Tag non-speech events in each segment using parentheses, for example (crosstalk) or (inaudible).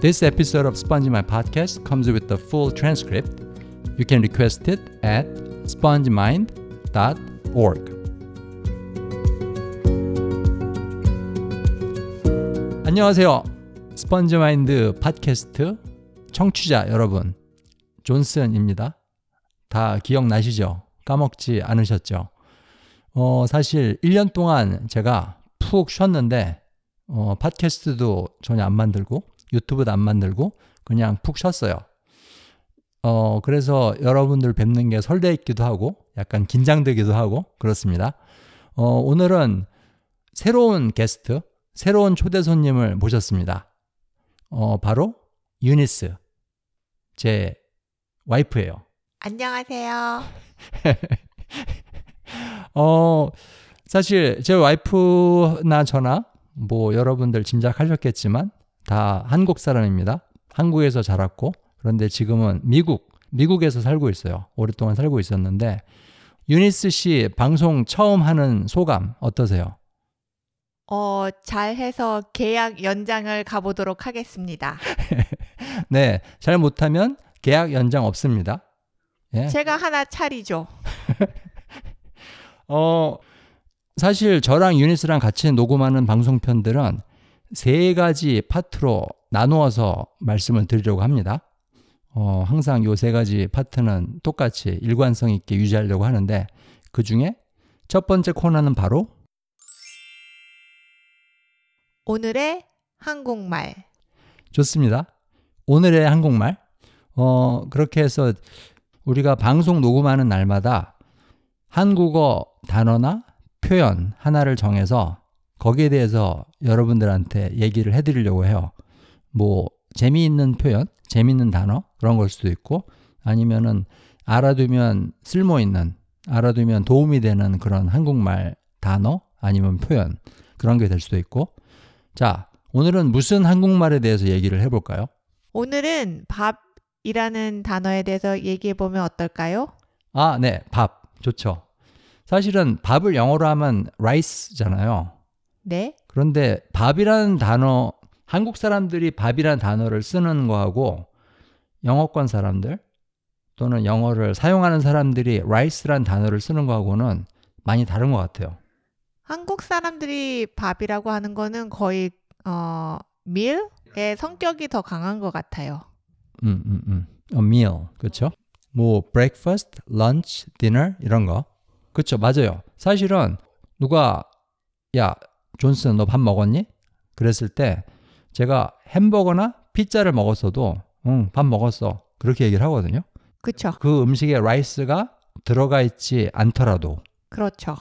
This episode of Spongy My Podcast comes with the full transcript. You can request it at spongemind.org. 안녕하세요. 스펀지마인드 팟캐스트 청취자 여러분. 존슨입니다. 다 기억나시죠? 까먹지 않으셨죠? 어, 사실 1년 동안 제가 푹 쉬었는데, 어, 팟캐스트도 전혀 안 만들고, 유튜브도 안 만들고, 그냥 푹 쉬었어요. 어, 그래서 여러분들 뵙는 게 설레 있기도 하고, 약간 긴장되기도 하고, 그렇습니다. 어, 오늘은 새로운 게스트, 새로운 초대 손님을 모셨습니다. 어, 바로 유니스. 제 와이프예요. 안녕하세요. (laughs) 어, 사실 제 와이프나 저나 뭐 여러분들 짐작하셨겠지만 다 한국 사람입니다. 한국에서 자랐고 그런데 지금은 미국, 미국에서 살고 있어요. 오랫동안 살고 있었는데 유니스 씨 방송 처음 하는 소감 어떠세요? 어, 잘해서 계약 연장을 가보도록 하겠습니다. (laughs) 네, 잘 못하면 계약 연장 없습니다. 예. 제가 하나 차리죠. (laughs) 어, 사실 저랑 유니스랑 같이 녹음하는 방송편들은 세 가지 파트로 나누어서 말씀을 드리려고 합니다. 어, 항상 요 세 가지 파트는 똑같이 일관성 있게 유지하려고 하는데 그 중에 첫 번째 코너는 바로 오늘의 한국말. 좋습니다. 오늘의 한국말. 어, 그렇게 해서 우리가 방송 녹음하는 날마다 한국어 단어나 표현 하나를 정해서 거기에 대해서 여러분들한테 얘기를 해드리려고 해요. 뭐, 재미있는 표현, 재미있는 단어, 그런 걸 수도 있고, 아니면은 알아두면 쓸모 있는, 알아두면 도움이 되는 그런 한국말 단어, 아니면 표현, 그런 게 될 수도 있고. 자, 오늘은 무슨 한국말에 대해서 얘기를 해볼까요? 오늘은 밥이라는 단어에 대해서 얘기해 보면 어떨까요? 아, 네, 밥. 좋죠. 사실은 밥을 영어로 하면 rice잖아요. 네. 그런데 밥이라는 단어, 한국 사람들이 밥이라는 단어를 쓰는 거하고 영어권 사람들 또는 영어를 사용하는 사람들이 rice라는 단어를 쓰는 거하고는 많이 다른 것 같아요. 한국 사람들이 밥이라고 하는 거는 거의 어, 밀의 성격이 더 강한 것 같아요. 음, 음, 음. A meal. 그렇죠? 뭐 breakfast, lunch, dinner 이런 거. 그렇죠. 맞아요. 사실은 누가 야, 존슨 너 밥 먹었니? 그랬을 때 제가 햄버거나 피자를 먹었어도 응, 밥 먹었어. 그렇게 얘기를 하거든요. 그렇죠. 그 음식에 rice가 들어가 있지 않더라도 그렇죠.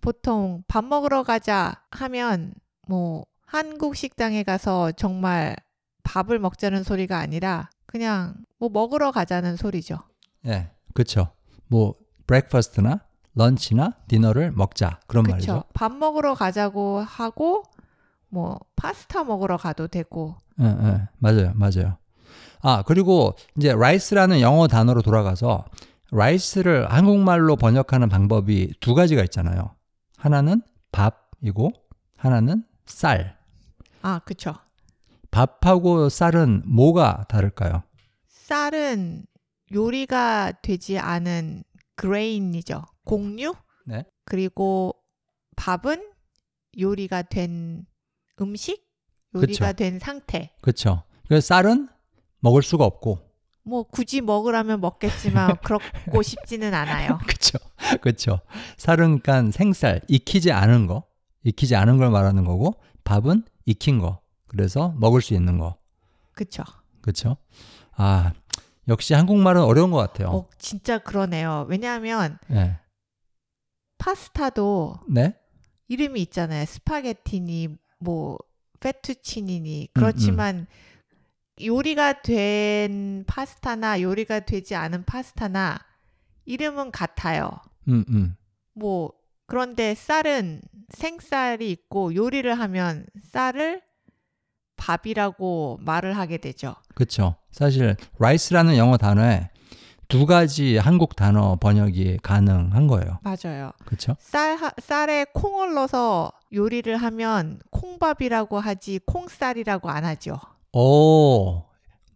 보통 밥 먹으러 가자 하면 뭐 한국 식당에 가서 정말 밥을 먹자는 소리가 아니라 그냥 뭐 먹으러 가자는 소리죠. 예. 그렇죠. 뭐 breakfast나 lunch나 dinner를 먹자. 그런 말이죠. 그렇죠. 밥 먹으러 가자고 하고 뭐 파스타 먹으러 가도 되고 예, 예. 맞아요. 맞아요. 아, 그리고 이제 rice라는 영어 단어로 돌아가서 rice를 한국말로 번역하는 방법이 두 가지가 있잖아요. 하나는 밥이고 하나는 쌀. 아, 그렇죠. 밥하고 쌀은 뭐가 다를까요? 쌀은 요리가 되지 않은 grain이죠. 곡류? 네. 그리고 밥은 요리가 된 음식? 요리가 그쵸. 된 상태. 그렇죠. 그래서 쌀은 먹을 수가 없고 뭐 굳이 먹으라면 먹겠지만 (laughs) 그렇고 싶지는 않아요. (laughs) 그렇죠. 그렇죠. 쌀은 그러니까 생쌀, 익히지 않은 거, 익히지 않은 걸 말하는 거고 밥은 익힌 거. 그래서 먹을 수 있는 거. 그렇죠. 그렇죠? 아, 역시 한국말은 어려운 것 같아요. 어, 진짜 그러네요. 왜냐하면 네. 파스타도 네? 이름이 있잖아요. 스파게티니 뭐 음, 페투치니니 그렇지만 요리가 된 파스타나 요리가 되지 않은 파스타나 이름은 같아요. 음, 음. 뭐 그런데 쌀은 생쌀이 있고 요리를 하면 쌀을 밥이라고 말을 하게 되죠. 그렇죠. 사실 rice라는 영어 단어에 두 가지 한국 단어 번역이 가능한 거예요. 맞아요. 그렇죠? 쌀 하- 쌀에 콩을 넣어서 요리를 하면 콩밥이라고 하지 콩쌀이라고 안 하죠. 오,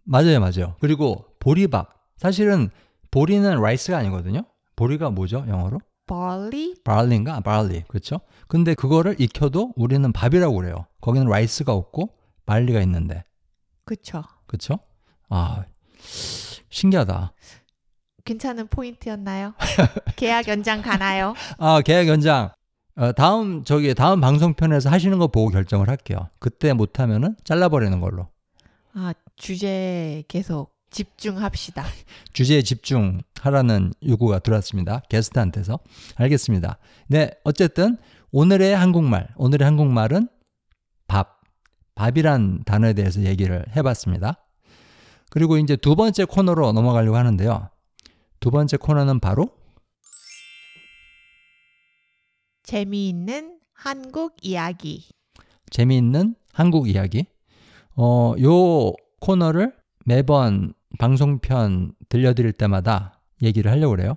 맞아요, 맞아요. 그리고 보리밥. 사실은 보리는 rice가 아니거든요. 보리가 뭐죠, 영어로? barley? barley인가? barley. 그렇죠? 근데 그거를 익혀도 우리는 밥이라고 그래요. 거기는 rice가 없고 barley가 있는데. 그쵸. 그렇죠? 아, 신기하다. 괜찮은 포인트였나요? (laughs) 계약 연장 가나요? 아, 계약 연장. 어, 다음 저기 다음 방송편에서 하시는 거 보고 결정을 할게요. 그때 못 하면은 잘라 버리는 걸로. 아, 주제 계속 집중합시다. (laughs) 주제에 집중하라는 요구가 들어왔습니다. 게스트한테서. 알겠습니다. 네, 어쨌든 오늘의 한국말, 오늘의 한국말은 밥, 밥이란 단어에 대해서 얘기를 해봤습니다. 그리고 이제 두 번째 코너로 넘어가려고 하는데요. 두 번째 코너는 바로 재미있는 한국 이야기. 재미있는 한국 이야기. 어, 요 코너를 매번 방송편 들려드릴 때마다 얘기를 하려고 그래요.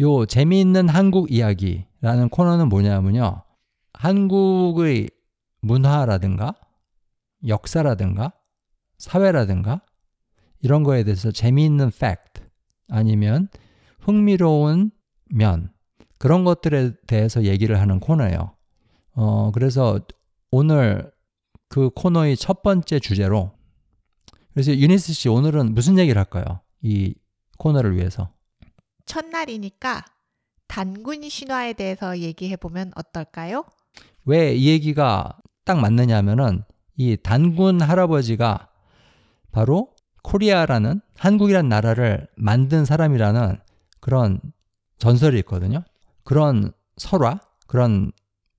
요 재미있는 한국 이야기라는 코너는 뭐냐면요. 한국의 문화라든가 역사라든가 사회라든가 이런 거에 대해서 재미있는 fact 아니면 흥미로운 면 그런 것들에 대해서 얘기를 하는 코너예요. 어, 그래서 오늘 그 코너의 첫 번째 주제로 그래서 유니스 씨 오늘은 무슨 얘기를 할까요? 이 코너를 위해서. 첫날이니까 단군 신화에 대해서 얘기해 보면 어떨까요? 왜 이 얘기가 딱 맞느냐면은 이 단군 할아버지가 바로 Korea라는 한국이란 나라를 만든 사람이라는 그런 전설이 있거든요. 그런 설화, 그런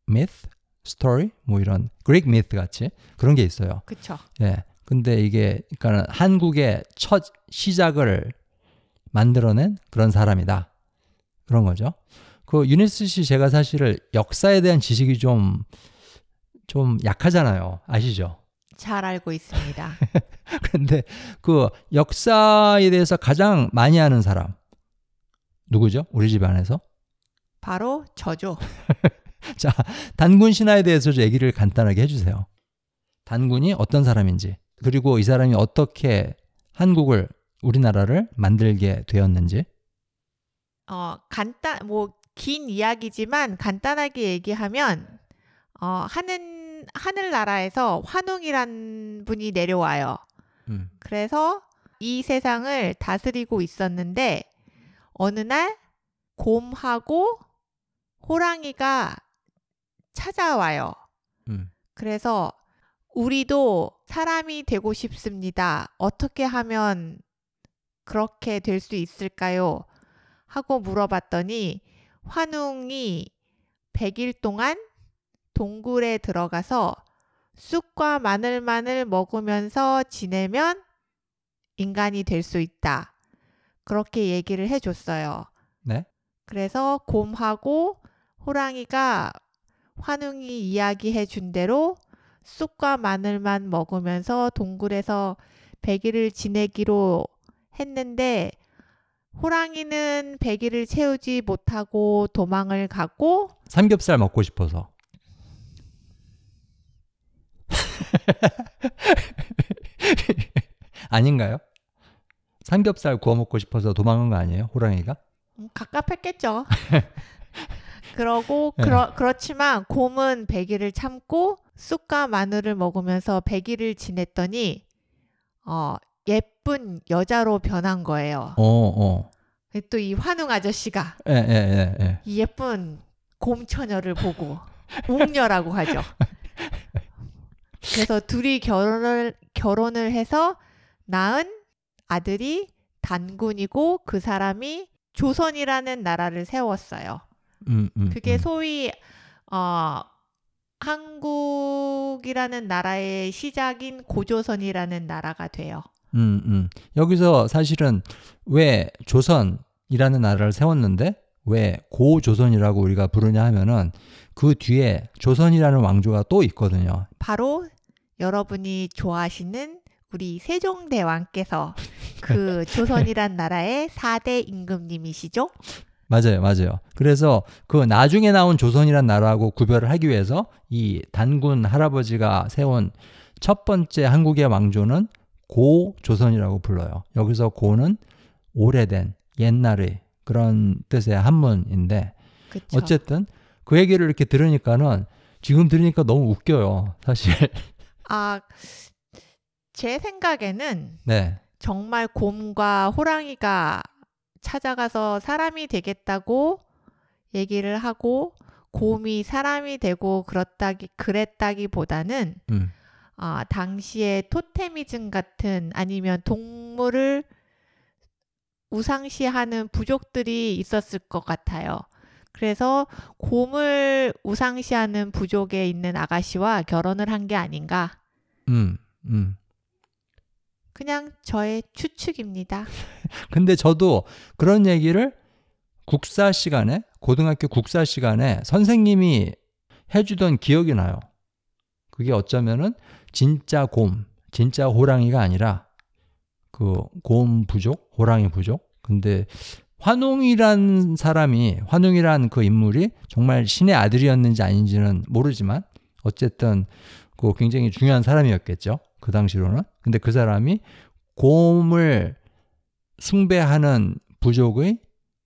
myth, story, 뭐 이런 Greek myth 같이 그런 게 있어요. 그쵸. 예. 근데 이게 그러니까 한국의 첫 시작을 만들어낸 그런 사람이다. 그런 거죠. 그 유니스 씨 제가 사실을 역사에 대한 지식이 좀 좀 약하잖아요. 아시죠? 잘 알고 있습니다. (laughs) 근데 그 역사에 대해서 가장 많이 아는 사람 누구죠? 우리 집 안에서? 바로 저죠. (laughs) 자, 단군 신화에 대해서 좀 얘기를 간단하게 해주세요. 단군이 어떤 사람인지, 그리고 이 사람이 어떻게 한국을, 우리나라를 만들게 되었는지. 어, 간단, 뭐, 긴 이야기지만 간단하게 얘기하면, 어, 하는, 하늘나라에서 환웅이란 분이 내려와요. 음, 그래서 이 세상을 다스리고 있었는데, 어느 날, 곰하고 호랑이가 찾아와요. 음, 그래서 우리도 사람이 되고 싶습니다. 어떻게 하면 그렇게 될 수 있을까요? 하고 물어봤더니 환웅이 100일 동안 동굴에 들어가서 쑥과 마늘만을 먹으면서 지내면 인간이 될 수 있다. 그렇게 얘기를 해줬어요. 네. 그래서 곰하고 호랑이가 환웅이 이야기해 준 대로 쑥과 마늘만 먹으면서 동굴에서 100일을 지내기로 했는데 호랑이는 100일을 채우지 못하고 도망을 가고 삼겹살 먹고 싶어서. (laughs) 아닌가요? 삼겹살 구워 먹고 싶어서 도망간 거 아니에요? 호랑이가? 음, 갑갑했겠죠. (laughs) 그러고 네. 그러, 그렇지만 곰은 100일을 참고 쑥과 마늘을 먹으면서 100일을 지냈더니 어, 예쁜 여자로 변한 거예요. 어, 어. 또이 환웅 아저씨가 예, 예, 예, 예. 이 예쁜 곰처녀를 보고 웅녀라고 하죠. (laughs) 그래서 둘이 결혼을 결혼을 해서 낳은 아들이 단군이고 그 사람이 조선이라는 나라를 세웠어요. 음, 음, 그게 음. 소위 어 한국이라는 나라의 시작인 고조선이라는 나라가 돼요. 음, 음. 여기서 사실은 왜 조선이라는 나라를 세웠는데 왜 고조선이라고 우리가 부르냐 하면은 그 뒤에 조선이라는 왕조가 또 있거든요. 바로 여러분이 좋아하시는 우리 세종대왕께서 그 (laughs) 조선이란 나라의 4대 임금님이시죠? 맞아요, 맞아요. 그래서 그 나중에 나온 조선이란 나라하고 구별을 하기 위해서 이 단군 할아버지가 세운 첫 번째 한국의 왕조는 고조선이라고 불러요. 여기서 고는 오래된 옛날의 그런 뜻의 한문인데 그쵸. 어쨌든 그 얘기를 이렇게 들으니까는 지금 들으니까 너무 웃겨요. 사실. 아, 제 생각에는 네. 정말 곰과 호랑이가 찾아가서 사람이 되겠다고 얘기를 하고 곰이 사람이 되고 그렇다기 그랬다기보다는 음. 아, 당시에 토테미즘 같은 아니면 동물을 우상시하는 부족들이 있었을 것 같아요. 그래서 곰을 우상시하는 부족에 있는 아가씨와 결혼을 한 게 아닌가. 음. 음. 그냥 저의 추측입니다. (laughs) 근데 저도 그런 얘기를 국사 시간에 고등학교 국사 시간에 선생님이 해주던 기억이 나요. 그게 어쩌면은 진짜 곰, 진짜 호랑이가 아니라 그 곰 부족, 호랑이 부족. 근데 환웅이란 사람이 환웅이란 그 인물이 정말 신의 아들이었는지 아닌지는 모르지만 어쨌든 그 굉장히 중요한 사람이었겠죠. 그 당시로는. 근데 그 사람이 곰을 숭배하는 부족의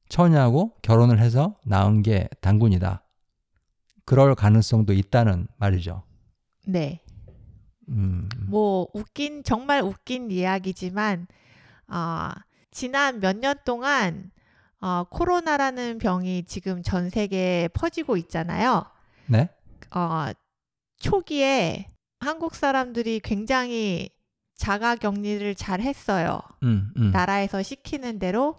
처녀하고 결혼을 해서 낳은 게 단군이다. 그럴 가능성도 있다는 말이죠. 네. 음, 뭐 웃긴 정말 웃긴 이야기지만 어, 지난 몇 년 동안 어, 코로나라는 병이 지금 전 세계에 퍼지고 있잖아요. 네? 어, 초기에 한국 사람들이 굉장히 자가 격리를 잘 했어요. 음, 음. 나라에서 시키는 대로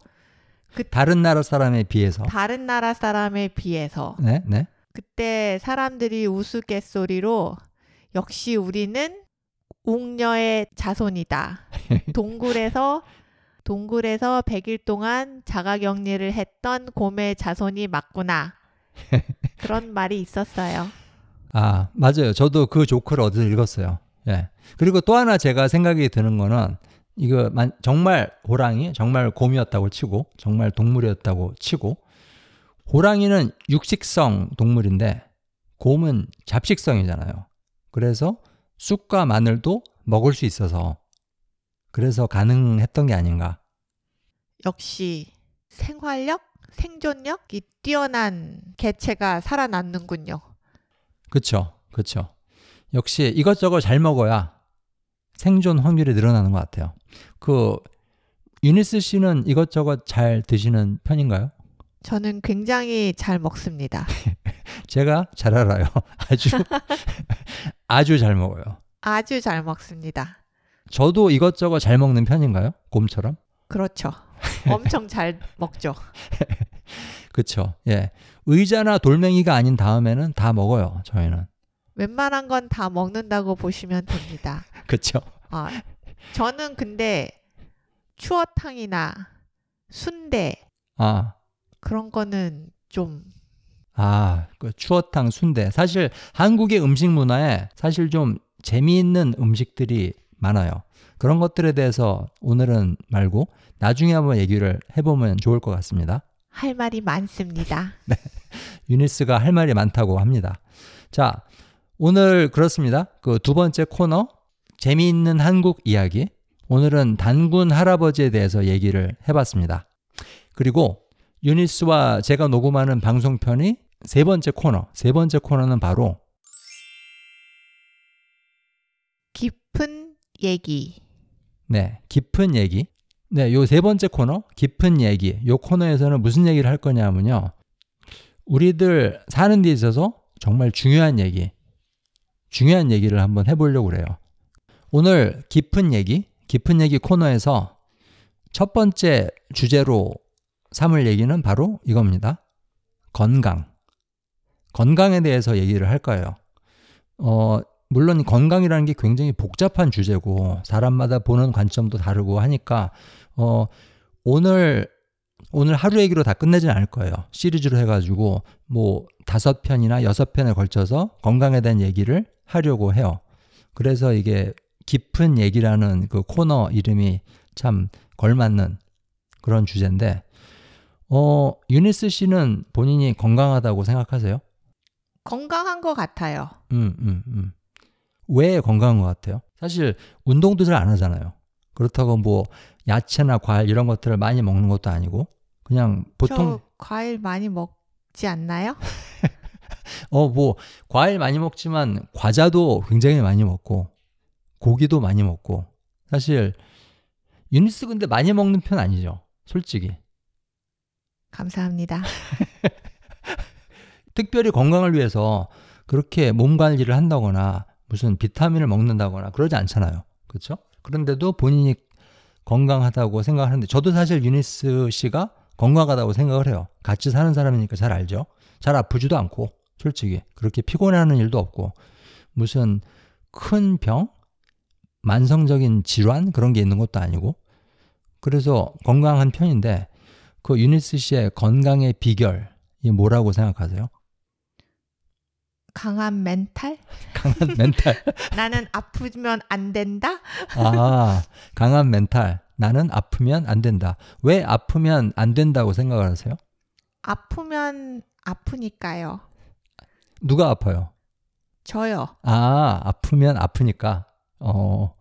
다른 나라 사람에 비해서. 다른 나라 사람에 비해서 네, 네. 그때 사람들이 우스갯소리로 역시 우리는 웅녀의 자손이다. (laughs) 동굴에서 동굴에서 100일 동안 자가격리를 했던 곰의 자손이 맞구나. (laughs) 그런 말이 있었어요. 아, 맞아요. 저도 그 조크를 어디서 읽었어요. 예. 그리고 또 하나 제가 생각이 드는 거는 이거 만- 정말 호랑이, 정말 곰이었다고 치고, 정말 동물이었다고 치고, 호랑이는 육식성 동물인데, 곰은 잡식성이잖아요. 그래서 쑥과 마늘도 먹을 수 있어서, 그래서 가능했던 게 아닌가. 역시 생활력, 생존력이 뛰어난 개체가 살아남는군요. 그쵸, 그쵸. 역시 이것저것 잘 먹어야 생존 확률이 늘어나는 것 같아요. 그, 유니스 씨는 이것저것 잘 드시는 편인가요? 저는 굉장히 잘 먹습니다. (laughs) 제가 잘 알아요. (laughs) 아주, 아주 잘 먹어요. 아주 잘 먹습니다. 저도 이것저것 잘 먹는 편인가요? 곰처럼? 그렇죠. (laughs) 엄청 잘 먹죠. 그쵸. 예. 의자나 돌멩이가 아닌 다음에는 다 먹어요. 저희는. 웬만한 건 다 먹는다고 보시면 됩니다. (laughs) 그쵸. 아, 저는 근데 추어탕이나 순대 아, 그런 거는 좀 아, 그 추어탕, 순대. 사실 한국의 음식 문화에 사실 좀 재미있는 음식들이 많아요. 그런 것들에 대해서 오늘은 말고 나중에 한번 얘기를 해보면 좋을 것 같습니다. 할 말이 많습니다. (laughs) 유니스가 할 말이 많다고 합니다. 자, 오늘 그렇습니다. 그 두 번째 코너, 재미있는 한국 이야기. 오늘은 단군 할아버지에 대해서 얘기를 해봤습니다. 그리고 유니스와 제가 녹음하는 방송편이 세 번째 코너. 세 번째 코너는 바로 깊은 얘기. 네, 깊은 얘기. 네, 요 세 번째 코너, 깊은 얘기. 요 코너에서는 무슨 얘기를 할 거냐면요. 우리들 사는 데 있어서 정말 중요한 얘기, 중요한 얘기를 한번 해보려고 그래요. 오늘 깊은 얘기, 깊은 얘기 코너에서 첫 번째 주제로 삼을 얘기는 바로 이겁니다. 건강. 건강에 대해서 얘기를 할 거예요. 어, 물론 건강이라는 게 굉장히 복잡한 주제고 사람마다 보는 관점도 다르고 하니까 어 오늘 오늘 하루 얘기로 다 끝내진 않을 거예요. 시리즈로 해가지고 뭐 다섯 편이나 여섯 편에 걸쳐서 건강에 대한 얘기를 하려고 해요. 그래서 이게 깊은 얘기라는 그 코너 이름이 참 걸맞는 그런 주제인데 어 유니스 씨는 본인이 건강하다고 생각하세요? 건강한 것 같아요. 음, 음, 음. 왜 건강한 것 같아요? 사실 운동도 잘 안 하잖아요. 그렇다고 뭐 야채나 과일 이런 것들을 많이 먹는 것도 아니고 그냥 보통 저 과일 많이 먹지 않나요? (laughs) 어 뭐 과일 많이 먹지만 과자도 굉장히 많이 먹고 고기도 많이 먹고 사실 유니스 근데 많이 먹는 편 아니죠. 솔직히. 감사합니다. (laughs) 특별히 건강을 위해서 그렇게 몸 관리를 한다거나 무슨 비타민을 먹는다거나 그러지 않잖아요. 그렇죠? 그런데도 본인이 건강하다고 생각하는데 저도 사실 유니스 씨가 건강하다고 생각을 해요. 같이 사는 사람이니까 잘 알죠. 잘 아프지도 않고 솔직히 그렇게 피곤해하는 일도 없고 무슨 큰 병, 만성적인 질환 그런 게 있는 것도 아니고 그래서 건강한 편인데 그 유니스 씨의 건강의 비결이 뭐라고 생각하세요? 강한 멘탈? 강한 멘탈. (laughs) 나는 아프면 안 된다? 아, 강한 멘탈. 나는 아프면 안 된다. 왜 아프면 안 된다고 생각을 하세요? 아프면 아프니까요. 누가 아파요? 저요. 아, 아프면 아프니까. 어.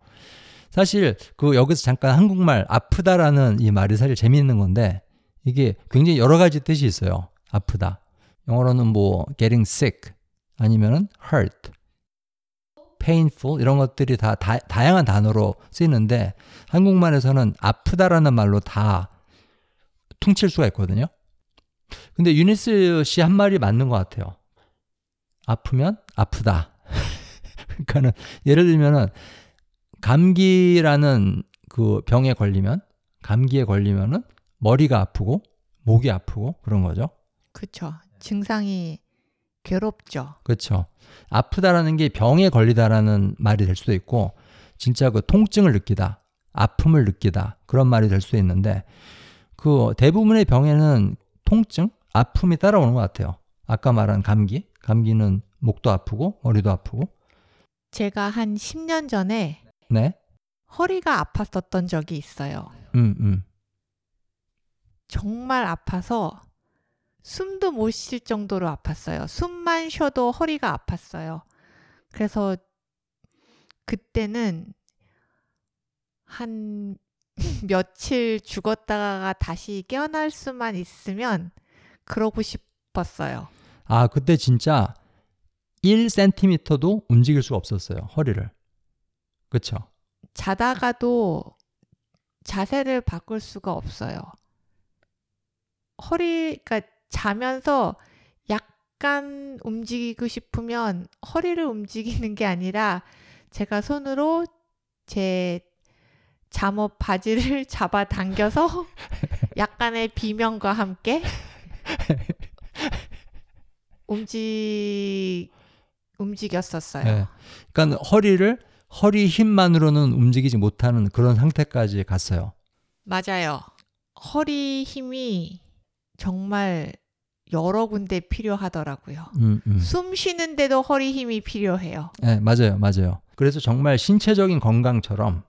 사실 그 여기서 잠깐 한국말 아프다라는 이 말이 사실 재미있는 건데 이게 굉장히 여러 가지 뜻이 있어요. 아프다. 영어로는 뭐 getting sick 아니면은 hurt, painful 이런 것들이 다, 다 다양한 단어로 쓰이는데 한국말에서는 아프다라는 말로 다 퉁칠 수가 있거든요. 근데 유니스 씨 한 말이 맞는 것 같아요. 아프면 아프다. (laughs) 그러니까는 예를 들면은 감기라는 그 병에 걸리면 감기에 걸리면은 머리가 아프고 목이 아프고 그런 거죠. 그쵸. 증상이 괴롭죠. 그렇죠. 아프다라는 게 병에 걸리다라는 말이 될 수도 있고 진짜 그 통증을 느끼다, 아픔을 느끼다 그런 말이 될 수도 있는데 그 대부분의 병에는 통증, 아픔이 따라오는 것 같아요. 아까 말한 감기, 감기는 목도 아프고 머리도 아프고. 제가 한 10년 전에 네, 허리가 아팠었던 적이 있어요. 음, 음. 정말 아파서 숨도 못 쉴 정도로 아팠어요. 숨만 쉬어도 허리가 아팠어요. 그래서 그때는 한 (laughs) 며칠 죽었다가 다시 깨어날 수만 있으면 그러고 싶었어요. 아 그때 진짜 1cm도 움직일 수가 없었어요 허리를. 그렇죠. 자다가도 자세를 바꿀 수가 없어요. 허리가 자면서 약간 움직이고 싶으면 허리를 움직이는 게 아니라 제가 손으로 제 잠옷 바지를 (laughs) 잡아 당겨서 약간의 비명과 함께 움직 움직였었어요. 네. 그러니까 허리를 허리 힘만으로는 움직이지 못하는 그런 상태까지 갔어요. 맞아요. 허리 힘이 정말 여러 군데 필요하더라고요. 음, 음. 숨 쉬는데도 허리 힘이 필요해요. 네, 맞아요, 맞아요. 그래서 정말 신체적인 건강처럼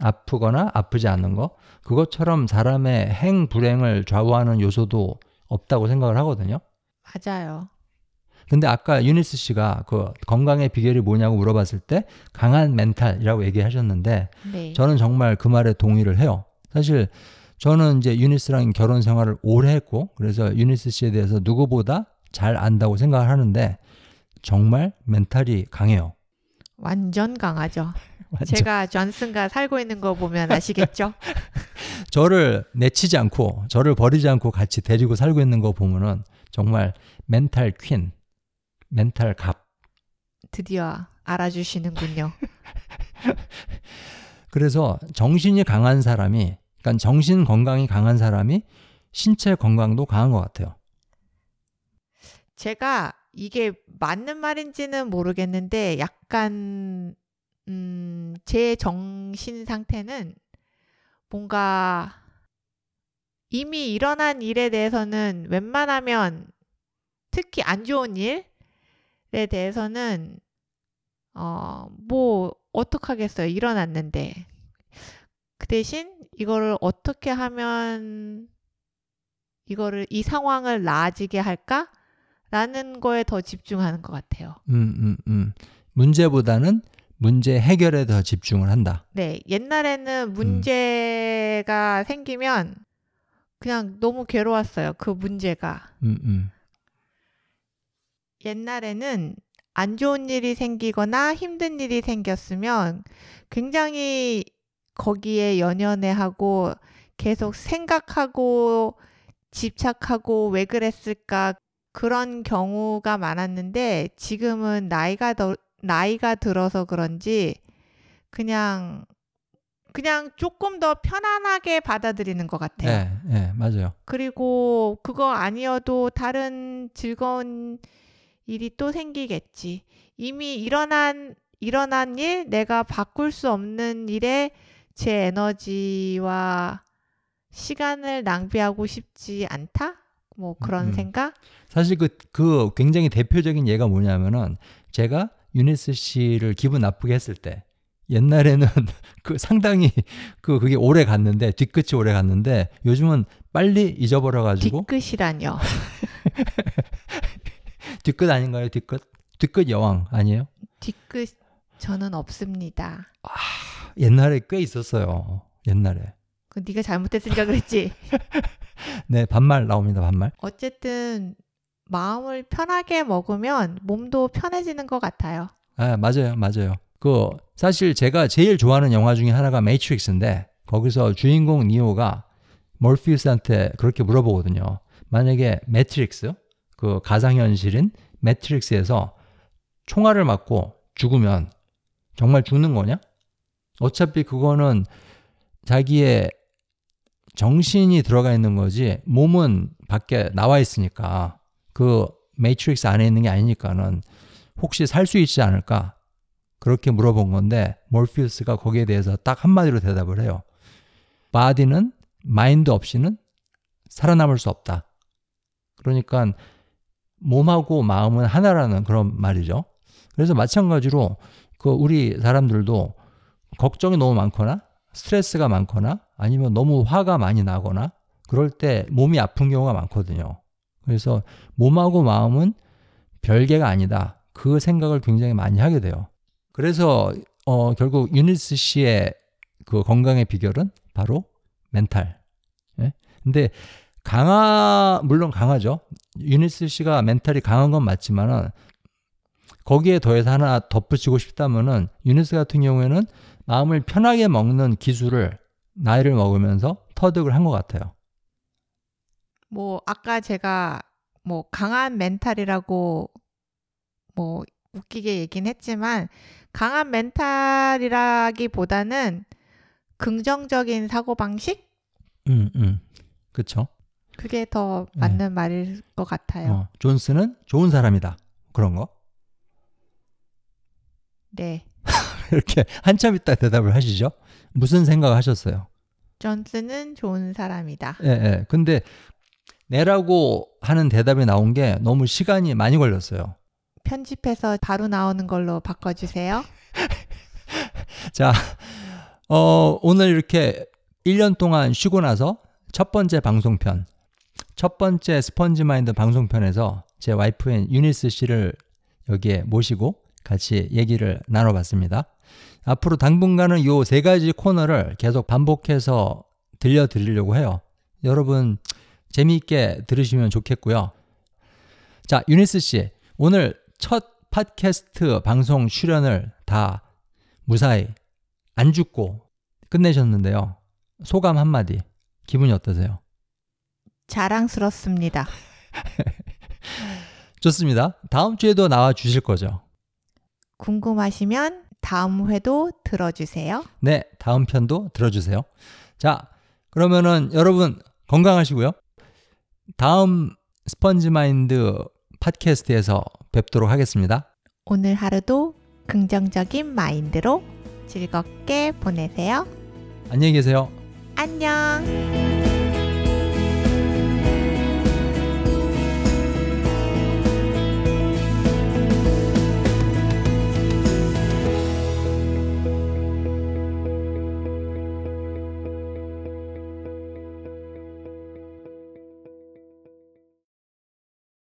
아프거나 아프지 않는 거 그것처럼 사람의 행 불행을 좌우하는 요소도 없다고 생각을 하거든요. 맞아요. 근데 아까 유니스 씨가 그 건강의 비결이 뭐냐고 물어봤을 때 강한 멘탈이라고 얘기하셨는데 네. 저는 정말 그 말에 동의를 해요. 사실 저는 이제 유니스랑 결혼 생활을 오래 했고 그래서 유니스 씨에 대해서 누구보다 잘 안다고 생각을 하는데 정말 멘탈이 강해요. 완전 강하죠. (laughs) 완전. 제가 존슨과 살고 있는 거 보면 아시겠죠? (laughs) 저를 내치지 않고 저를 버리지 않고 같이 데리고 살고 있는 거 보면은 정말 멘탈 퀸, 멘탈 갑. 드디어 알아주시는군요. (laughs) 그래서 정신이 강한 사람이, 그러니까 정신 건강이 강한 사람이 신체 건강도 강한 것 같아요. 제가 이게 맞는 말인지는 모르겠는데 약간 음, 제 정신 상태는 뭔가 이미 일어난 일에 대해서는 웬만하면 특히 안 좋은 일에 대해서는 어, 뭐 어떡하겠어요. 일어났는데. 그 대신 이거를 어떻게 하면 이거를 이 상황을 나아지게 할까? 라는 거에 더 집중하는 것 같아요. 음, 음, 음. 문제보다는 문제 해결에 더 집중을 한다. 네, 옛날에는 문제가 생기면 그냥 너무 괴로웠어요. 그 문제가. 음, 음. 옛날에는 안 좋은 일이 생기거나 힘든 일이 생겼으면 굉장히 거기에 연연해 하고 계속 생각하고 집착하고 왜 그랬을까 그런 경우가 많았는데 지금은 나이가 더, 나이가 들어서 그런지 그냥 그냥 조금 더 편안하게 받아들이는 것 같아요. 네, 네, 맞아요. 그리고 그거 아니어도 다른 즐거운 일이 또 생기겠지. 이미 일어난 일어난 일, 내가 바꿀 수 없는 일에 제 에너지와 시간을 낭비하고 싶지 않다? 뭐 그런 음. 생각? 사실 그, 그 굉장히 대표적인 예가 뭐냐면은 제가 유니스 씨를 기분 나쁘게 했을 때 옛날에는 (laughs) 그 상당히 그 그게 오래 갔는데 뒤끝이 오래 갔는데 요즘은 빨리 잊어버려 가지고 뒤끝이라뇨. (laughs) 뒤끝 아닌가요? 뒤끝? 뒤끝 여왕 아니에요? 뒤끝 저는 없습니다. 옛날에 꽤 있었어요. 옛날에. 그 네가 잘못했으니까 그랬지. (laughs) 네, 반말 나옵니다. 반말. 어쨌든 마음을 편하게 먹으면 몸도 편해지는 것 같아요. 아, 맞아요. 맞아요. 그 사실 제가 제일 좋아하는 영화 중에 하나가 매트릭스인데 거기서 주인공 니오가 몰피우스한테 그렇게 물어보거든요. 만약에 매트릭스 그 가상현실인 매트릭스에서 총알을 맞고 죽으면 정말 죽는 거냐? 어차피 그거는 자기의 정신이 들어가 있는 거지 몸은 밖에 나와 있으니까 그 매트릭스 안에 있는 게 아니니까는 혹시 살 수 있지 않을까? 그렇게 물어본 건데 몰피우스가 거기에 대해서 딱 한마디로 대답을 해요. body는 mind 없이는 살아남을 수 없다. 그러니까 몸하고 마음은 하나라는 그런 말이죠. 그래서 마찬가지로 그 우리 사람들도 걱정이 너무 많거나 스트레스가 많거나 아니면 너무 화가 많이 나거나 그럴 때 몸이 아픈 경우가 많거든요. 그래서 몸하고 마음은 별개가 아니다. 그 생각을 굉장히 많이 하게 돼요. 그래서 어, 결국 유니스 씨의 그 건강의 비결은 바로 멘탈. 예? 근데 강하 물론 강하죠. 유니스 씨가 멘탈이 강한 건 맞지만은 거기에 더해서 하나 덧붙이고 싶다면은 유니스 같은 경우에는 마음을 편하게 먹는 기술을 나이를 먹으면서 터득을 한 것 같아요. 뭐 아까 제가 뭐 강한 멘탈이라고 뭐 웃기게 얘긴 했지만 강한 멘탈이라기보다는 긍정적인 사고 방식? 음, 음. 그쵸. 그게 더 네. 맞는 말일 것 같아요. 어, 존스는 좋은 사람이다. 그런 거. 네. (laughs) 이렇게 한참 있다 대답을 하시죠. 무슨 생각 하셨어요? 존스는 좋은 사람이다. 예, 예. 근데 내라고 하는 대답이 나온 게 너무 시간이 많이 걸렸어요. 편집해서 바로 나오는 걸로 바꿔주세요. (laughs) 자, 어, 오늘 이렇게 1년 동안 쉬고 나서 첫 번째 방송편, 첫 번째 스펀지 마인드 방송편에서 제 와이프인 유니스 씨를 여기에 모시고 같이 얘기를 나눠봤습니다. 앞으로 당분간은 요세 가지 코너를 계속 반복해서 들려드리려고 해요. 여러분 재미있게 들으시면 좋겠고요. 자, 유니스 씨, 오늘 첫 팟캐스트 방송 출연을 다 무사히 안 죽고 끝내셨는데요. 소감 한마디. 기분이 어떠세요? 자랑스럽습니다. (laughs) 좋습니다. 다음 주에도 나와 주실 거죠? 궁금하시면 다음 회도 들어주세요. 네, 다음 편도 들어주세요. 자, 그러면은 여러분 건강하시고요. 다음 스펀지 마인드 팟캐스트에서 뵙도록 하겠습니다. 오늘 하루도 긍정적인 마인드로 즐겁게 보내세요. 안녕히 계세요. 안녕!